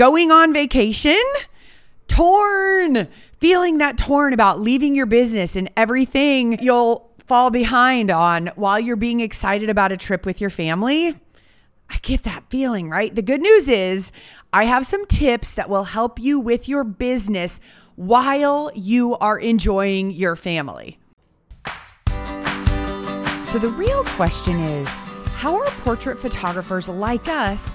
going on vacation, torn, feeling that torn about leaving your business and everything you'll fall behind on while you're being excited about a trip with your family. I get that feeling, right? The good news is I have some tips that will help you with your business while you are enjoying your family. So, the real question is how are portrait photographers like us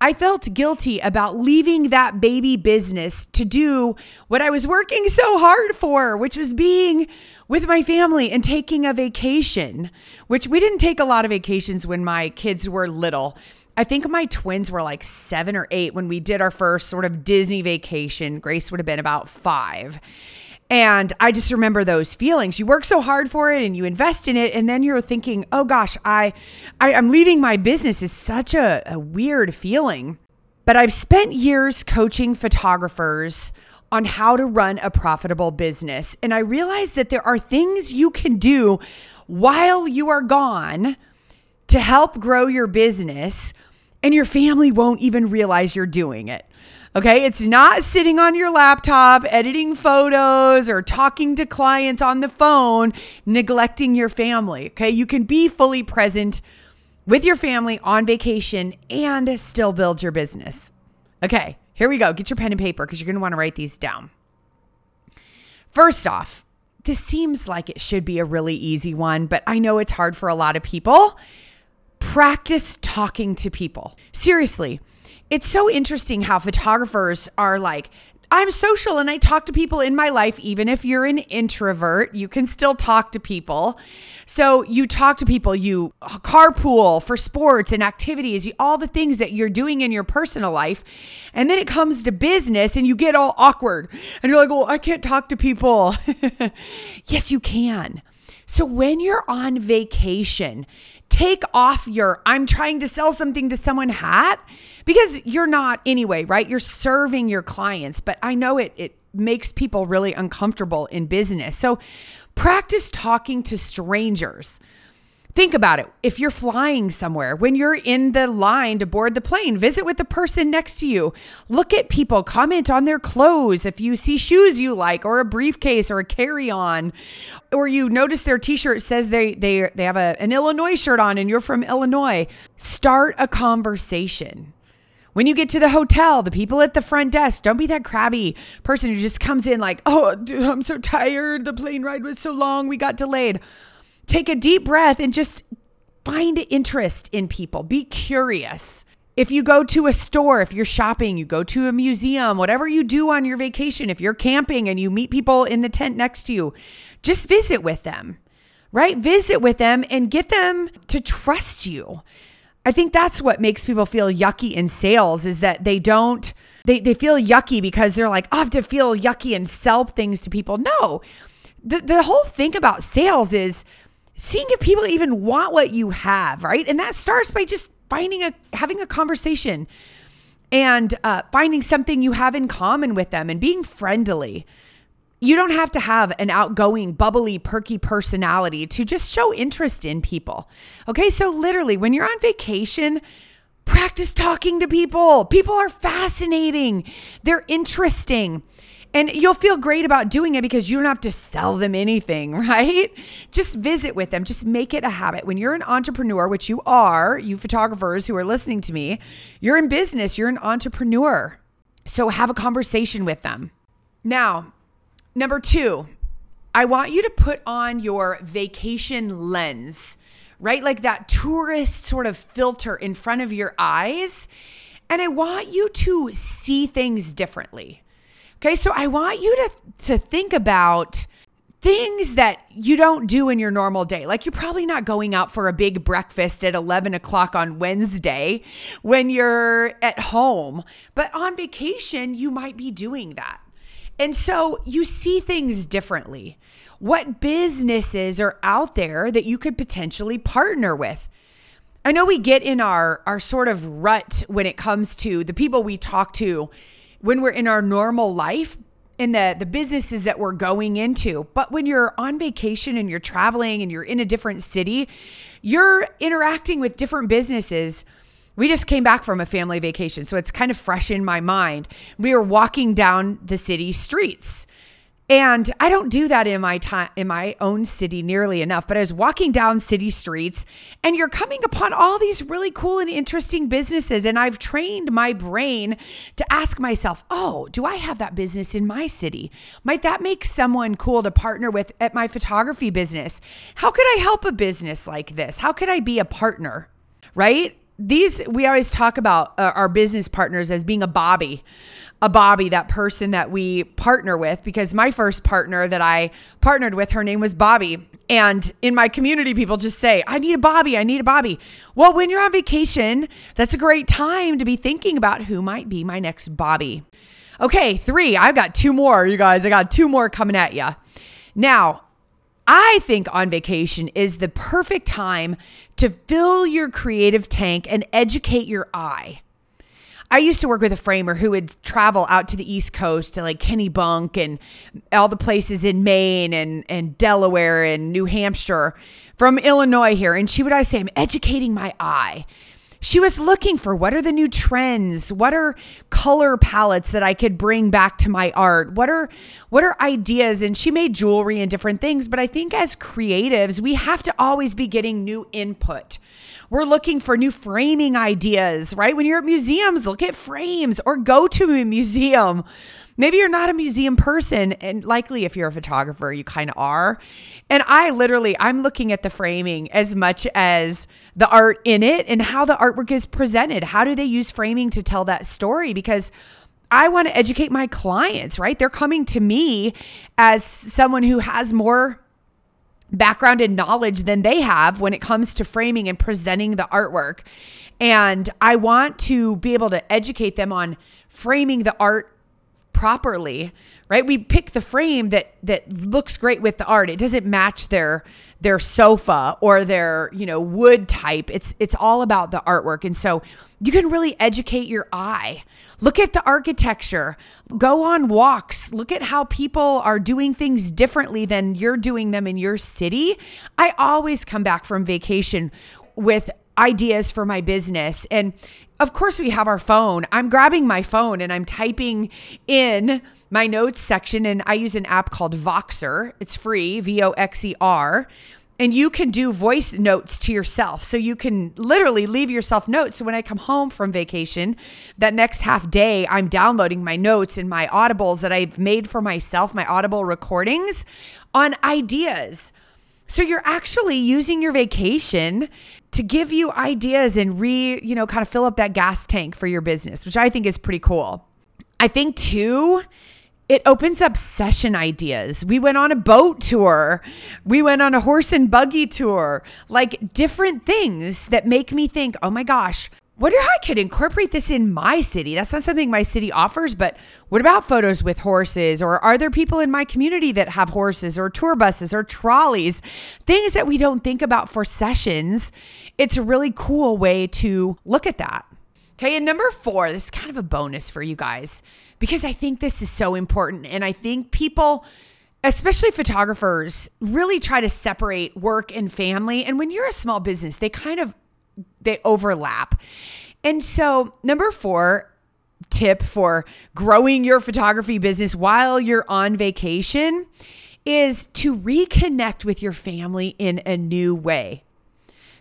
I felt guilty about leaving that baby business to do what I was working so hard for, which was being with my family and taking a vacation, which we didn't take a lot of vacations when my kids were little. I think my twins were like seven or eight when we did our first sort of Disney vacation. Grace would have been about five. And I just remember those feelings. You work so hard for it and you invest in it, and then you're thinking, oh gosh, I, I am leaving my business is such a, a weird feeling. But I've spent years coaching photographers on how to run a profitable business. And I realized that there are things you can do while you are gone to help grow your business, and your family won't even realize you're doing it. Okay. It's not sitting on your laptop, editing photos or talking to clients on the phone, neglecting your family. Okay. You can be fully present with your family on vacation and still build your business. Okay. Here we go. Get your pen and paper because you're going to want to write these down. First off, this seems like it should be a really easy one, but I know it's hard for a lot of people. Practice talking to people. Seriously it's so interesting how photographers are like, I'm social and I talk to people in my life. Even if you're an introvert, you can still talk to people. So you talk to people, you carpool for sports and activities, all the things that you're doing in your personal life. And then it comes to business and you get all awkward and you're like, well, I can't talk to people. yes, you can. So when you're on vacation, take off your I'm trying to sell something to someone hat because you're not anyway, right? You're serving your clients, but I know it it makes people really uncomfortable in business. So practice talking to strangers. Think about it. If you're flying somewhere, when you're in the line to board the plane, visit with the person next to you. Look at people, comment on their clothes. If you see shoes you like, or a briefcase, or a carry on, or you notice their t shirt says they, they, they have a, an Illinois shirt on and you're from Illinois, start a conversation. When you get to the hotel, the people at the front desk, don't be that crabby person who just comes in like, oh, dude, I'm so tired. The plane ride was so long. We got delayed take a deep breath and just find interest in people. Be curious. If you go to a store, if you're shopping, you go to a museum, whatever you do on your vacation, if you're camping and you meet people in the tent next to you, just visit with them, right? Visit with them and get them to trust you. I think that's what makes people feel yucky in sales is that they don't they they feel yucky because they're like, oh, I have to feel yucky and sell things to people. No. The the whole thing about sales is seeing if people even want what you have, right? And that starts by just finding a having a conversation and uh, finding something you have in common with them and being friendly. You don't have to have an outgoing, bubbly, perky personality to just show interest in people. Okay, so literally, when you're on vacation, practice talking to people. People are fascinating, they're interesting. And you'll feel great about doing it because you don't have to sell them anything, right? Just visit with them. Just make it a habit. When you're an entrepreneur, which you are, you photographers who are listening to me, you're in business, you're an entrepreneur. So have a conversation with them. Now, number two, I want you to put on your vacation lens, right? Like that tourist sort of filter in front of your eyes. And I want you to see things differently. Okay, so I want you to, to think about things that you don't do in your normal day. Like you're probably not going out for a big breakfast at 11 o'clock on Wednesday when you're at home, but on vacation, you might be doing that. And so you see things differently. What businesses are out there that you could potentially partner with? I know we get in our our sort of rut when it comes to the people we talk to when we're in our normal life in the the businesses that we're going into. But when you're on vacation and you're traveling and you're in a different city, you're interacting with different businesses. We just came back from a family vacation, so it's kind of fresh in my mind. We were walking down the city streets and I don't do that in my time in my own city nearly enough, but I was walking down city streets and you're coming upon all these really cool and interesting businesses and I've trained my brain to ask myself, "Oh, do I have that business in my city? Might that make someone cool to partner with at my photography business? How could I help a business like this? How could I be a partner?" Right? These we always talk about uh, our business partners as being a Bobby a Bobby, that person that we partner with, because my first partner that I partnered with, her name was Bobby. And in my community, people just say, I need a Bobby, I need a Bobby. Well, when you're on vacation, that's a great time to be thinking about who might be my next Bobby. Okay, three. I've got two more, you guys. I got two more coming at you. Now, I think on vacation is the perfect time to fill your creative tank and educate your eye. I used to work with a framer who would travel out to the East Coast to like Kennebunk and all the places in Maine and, and Delaware and New Hampshire from Illinois here. And she would always say, I'm educating my eye. She was looking for what are the new trends? What are color palettes that I could bring back to my art? What are what are ideas? And she made jewelry and different things, but I think as creatives, we have to always be getting new input. We're looking for new framing ideas, right? When you're at museums, look at frames or go to a museum. Maybe you're not a museum person, and likely if you're a photographer, you kind of are. And I literally, I'm looking at the framing as much as the art in it and how the artwork is presented. How do they use framing to tell that story? Because I want to educate my clients, right? They're coming to me as someone who has more background and knowledge than they have when it comes to framing and presenting the artwork. And I want to be able to educate them on framing the art properly, right? We pick the frame that that looks great with the art. It doesn't match their their sofa or their, you know, wood type. It's it's all about the artwork. And so you can really educate your eye. Look at the architecture. Go on walks. Look at how people are doing things differently than you're doing them in your city. I always come back from vacation with ideas for my business. And of course, we have our phone. I'm grabbing my phone and I'm typing in my notes section, and I use an app called Voxer. It's free, V O X E R and you can do voice notes to yourself. So you can literally leave yourself notes. So when I come home from vacation, that next half day, I'm downloading my notes and my audibles that I've made for myself, my audible recordings on ideas. So you're actually using your vacation to give you ideas and re, you know, kind of fill up that gas tank for your business, which I think is pretty cool. I think too, it opens up session ideas. We went on a boat tour. We went on a horse and buggy tour, like different things that make me think, oh my gosh, wonder how I could incorporate this in my city. That's not something my city offers, but what about photos with horses? Or are there people in my community that have horses or tour buses or trolleys? Things that we don't think about for sessions. It's a really cool way to look at that. Okay, and number four, this is kind of a bonus for you guys because I think this is so important. And I think people, especially photographers, really try to separate work and family. And when you're a small business, they kind of they overlap. And so, number 4 tip for growing your photography business while you're on vacation is to reconnect with your family in a new way.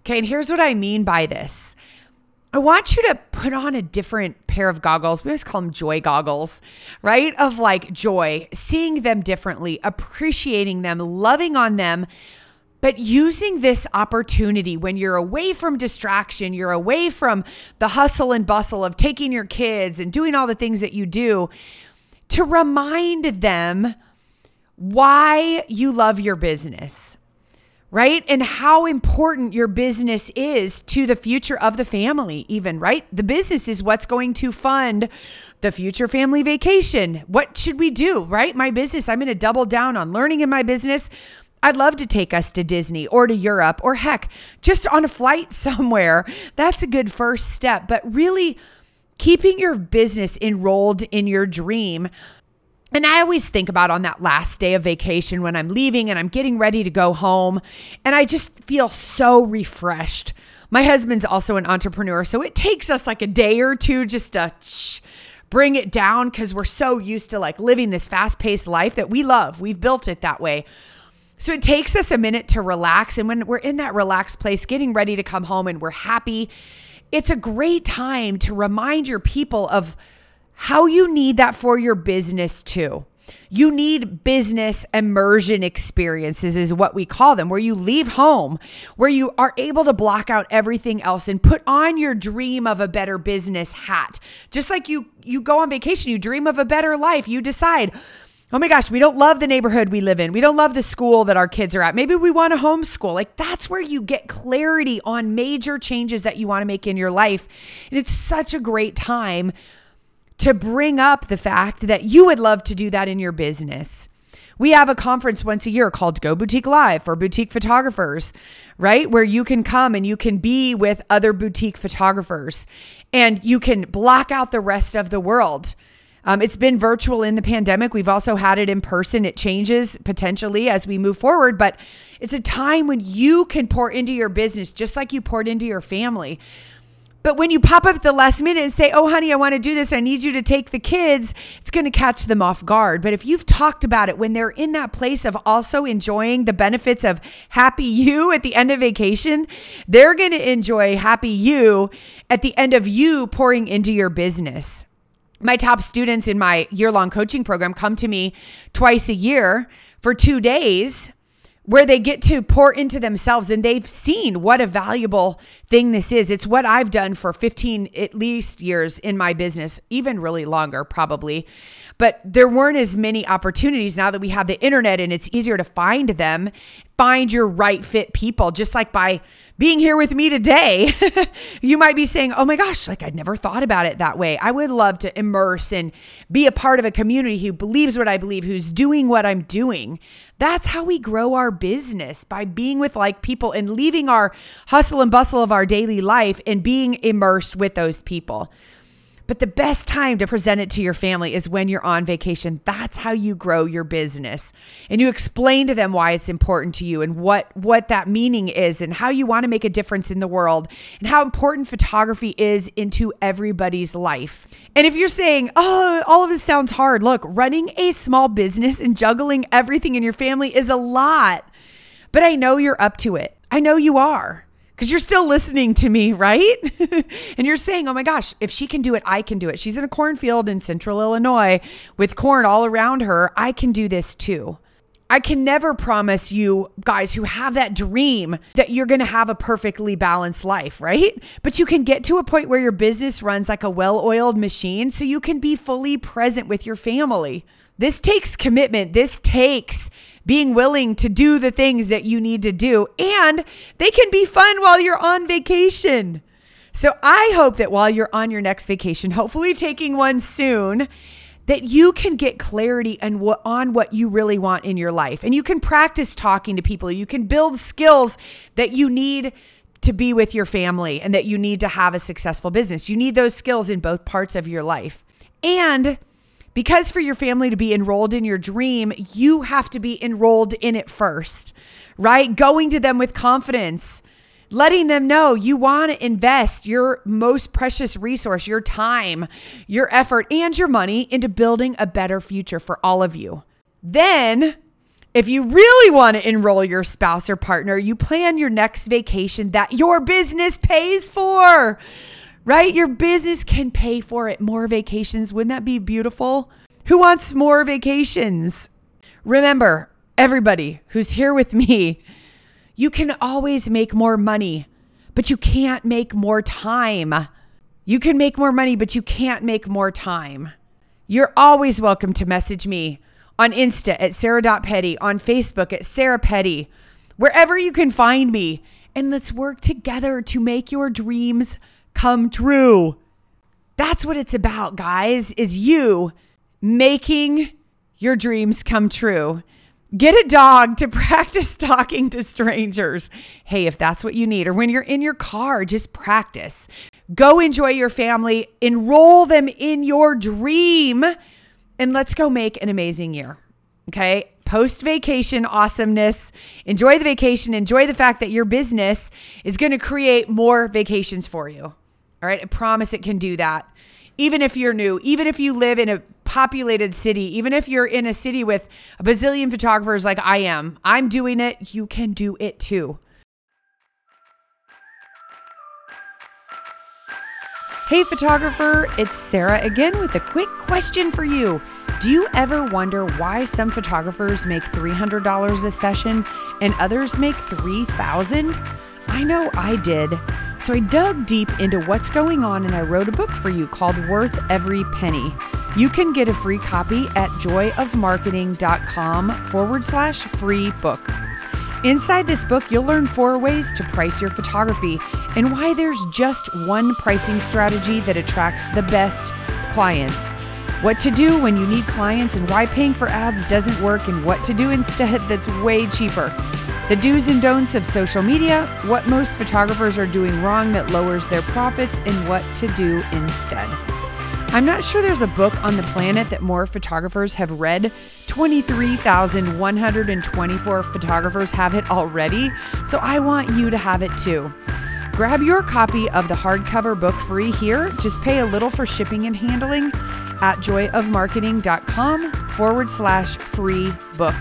Okay, and here's what I mean by this. I want you to put on a different pair of goggles. We always call them joy goggles, right? Of like joy, seeing them differently, appreciating them, loving on them, but using this opportunity when you're away from distraction, you're away from the hustle and bustle of taking your kids and doing all the things that you do to remind them why you love your business right? And how important your business is to the future of the family, even, right? The business is what's going to fund the future family vacation. What should we do, right? My business, I'm going to double down on learning in my business. I'd love to take us to Disney or to Europe or heck, just on a flight somewhere. That's a good first step. But really, keeping your business enrolled in your dream and I always think about on that last day of vacation when I'm leaving and I'm getting ready to go home, and I just feel so refreshed. My husband's also an entrepreneur, so it takes us like a day or two just to bring it down because we're so used to like living this fast paced life that we love. We've built it that way. So it takes us a minute to relax. And when we're in that relaxed place, getting ready to come home and we're happy, it's a great time to remind your people of how you need that for your business too. You need business immersion experiences, is what we call them, where you leave home, where you are able to block out everything else and put on your dream of a better business hat. Just like you, you go on vacation, you dream of a better life. You decide, oh my gosh, we don't love the neighborhood we live in. We don't love the school that our kids are at. Maybe we want to homeschool. Like that's where you get clarity on major changes that you want to make in your life. And it's such a great time to bring up the fact that you would love to do that in your business. We have a conference once a year called Go Boutique Live for boutique photographers, right? Where you can come and you can be with other boutique photographers and you can block out the rest of the world. Um, it's been virtual in the pandemic. We've also had it in person. It changes potentially as we move forward, but it's a time when you can pour into your business just like you poured into your family. But when you pop up at the last minute and say, Oh, honey, I want to do this, I need you to take the kids, it's going to catch them off guard. But if you've talked about it when they're in that place of also enjoying the benefits of happy you at the end of vacation, they're going to enjoy happy you at the end of you pouring into your business. My top students in my year long coaching program come to me twice a year for two days where they get to pour into themselves and they've seen what a valuable thing this is. It's what I've done for 15 at least years in my business, even really longer probably. But there weren't as many opportunities now that we have the internet and it's easier to find them, find your right fit people just like by being here with me today, you might be saying, Oh my gosh, like I'd never thought about it that way. I would love to immerse and be a part of a community who believes what I believe, who's doing what I'm doing. That's how we grow our business by being with like people and leaving our hustle and bustle of our daily life and being immersed with those people. But the best time to present it to your family is when you're on vacation. That's how you grow your business. And you explain to them why it's important to you and what what that meaning is and how you want to make a difference in the world and how important photography is into everybody's life. And if you're saying, "Oh, all of this sounds hard." Look, running a small business and juggling everything in your family is a lot. But I know you're up to it. I know you are because you're still listening to me, right? and you're saying, oh my gosh, if she can do it, I can do it. She's in a cornfield in central Illinois with corn all around her. I can do this too. I can never promise you guys who have that dream that you're going to have a perfectly balanced life, right? But you can get to a point where your business runs like a well oiled machine so you can be fully present with your family. This takes commitment. This takes being willing to do the things that you need to do, and they can be fun while you're on vacation. So I hope that while you're on your next vacation, hopefully taking one soon, that you can get clarity on what, on what you really want in your life. And you can practice talking to people. You can build skills that you need to be with your family and that you need to have a successful business. You need those skills in both parts of your life. And because for your family to be enrolled in your dream, you have to be enrolled in it first, right? Going to them with confidence, letting them know you want to invest your most precious resource, your time, your effort, and your money into building a better future for all of you. Then, if you really want to enroll your spouse or partner, you plan your next vacation that your business pays for right? Your business can pay for it. More vacations. Wouldn't that be beautiful? Who wants more vacations? Remember, everybody who's here with me, you can always make more money, but you can't make more time. You can make more money, but you can't make more time. You're always welcome to message me on Insta at Sarah.Petty, on Facebook at Sarah Petty, wherever you can find me. And let's work together to make your dreams come true. That's what it's about, guys, is you making your dreams come true. Get a dog to practice talking to strangers. Hey, if that's what you need, or when you're in your car, just practice. Go enjoy your family, enroll them in your dream, and let's go make an amazing year. Okay. Post vacation awesomeness. Enjoy the vacation. Enjoy the fact that your business is going to create more vacations for you. All right. I promise it can do that. Even if you're new, even if you live in a populated city, even if you're in a city with a bazillion photographers like I am, I'm doing it. You can do it too. Hey, photographer, it's Sarah again with a quick question for you. Do you ever wonder why some photographers make $300 a session and others make 3,000? I know I did. So I dug deep into what's going on and I wrote a book for you called Worth Every Penny. You can get a free copy at joyofmarketing.com forward slash free book. Inside this book, you'll learn four ways to price your photography and why there's just one pricing strategy that attracts the best clients. What to do when you need clients and why paying for ads doesn't work, and what to do instead that's way cheaper. The do's and don'ts of social media, what most photographers are doing wrong that lowers their profits, and what to do instead. I'm not sure there's a book on the planet that more photographers have read. 23,124 photographers have it already, so I want you to have it too. Grab your copy of the hardcover book free here. Just pay a little for shipping and handling at joyofmarketing.com forward slash free book.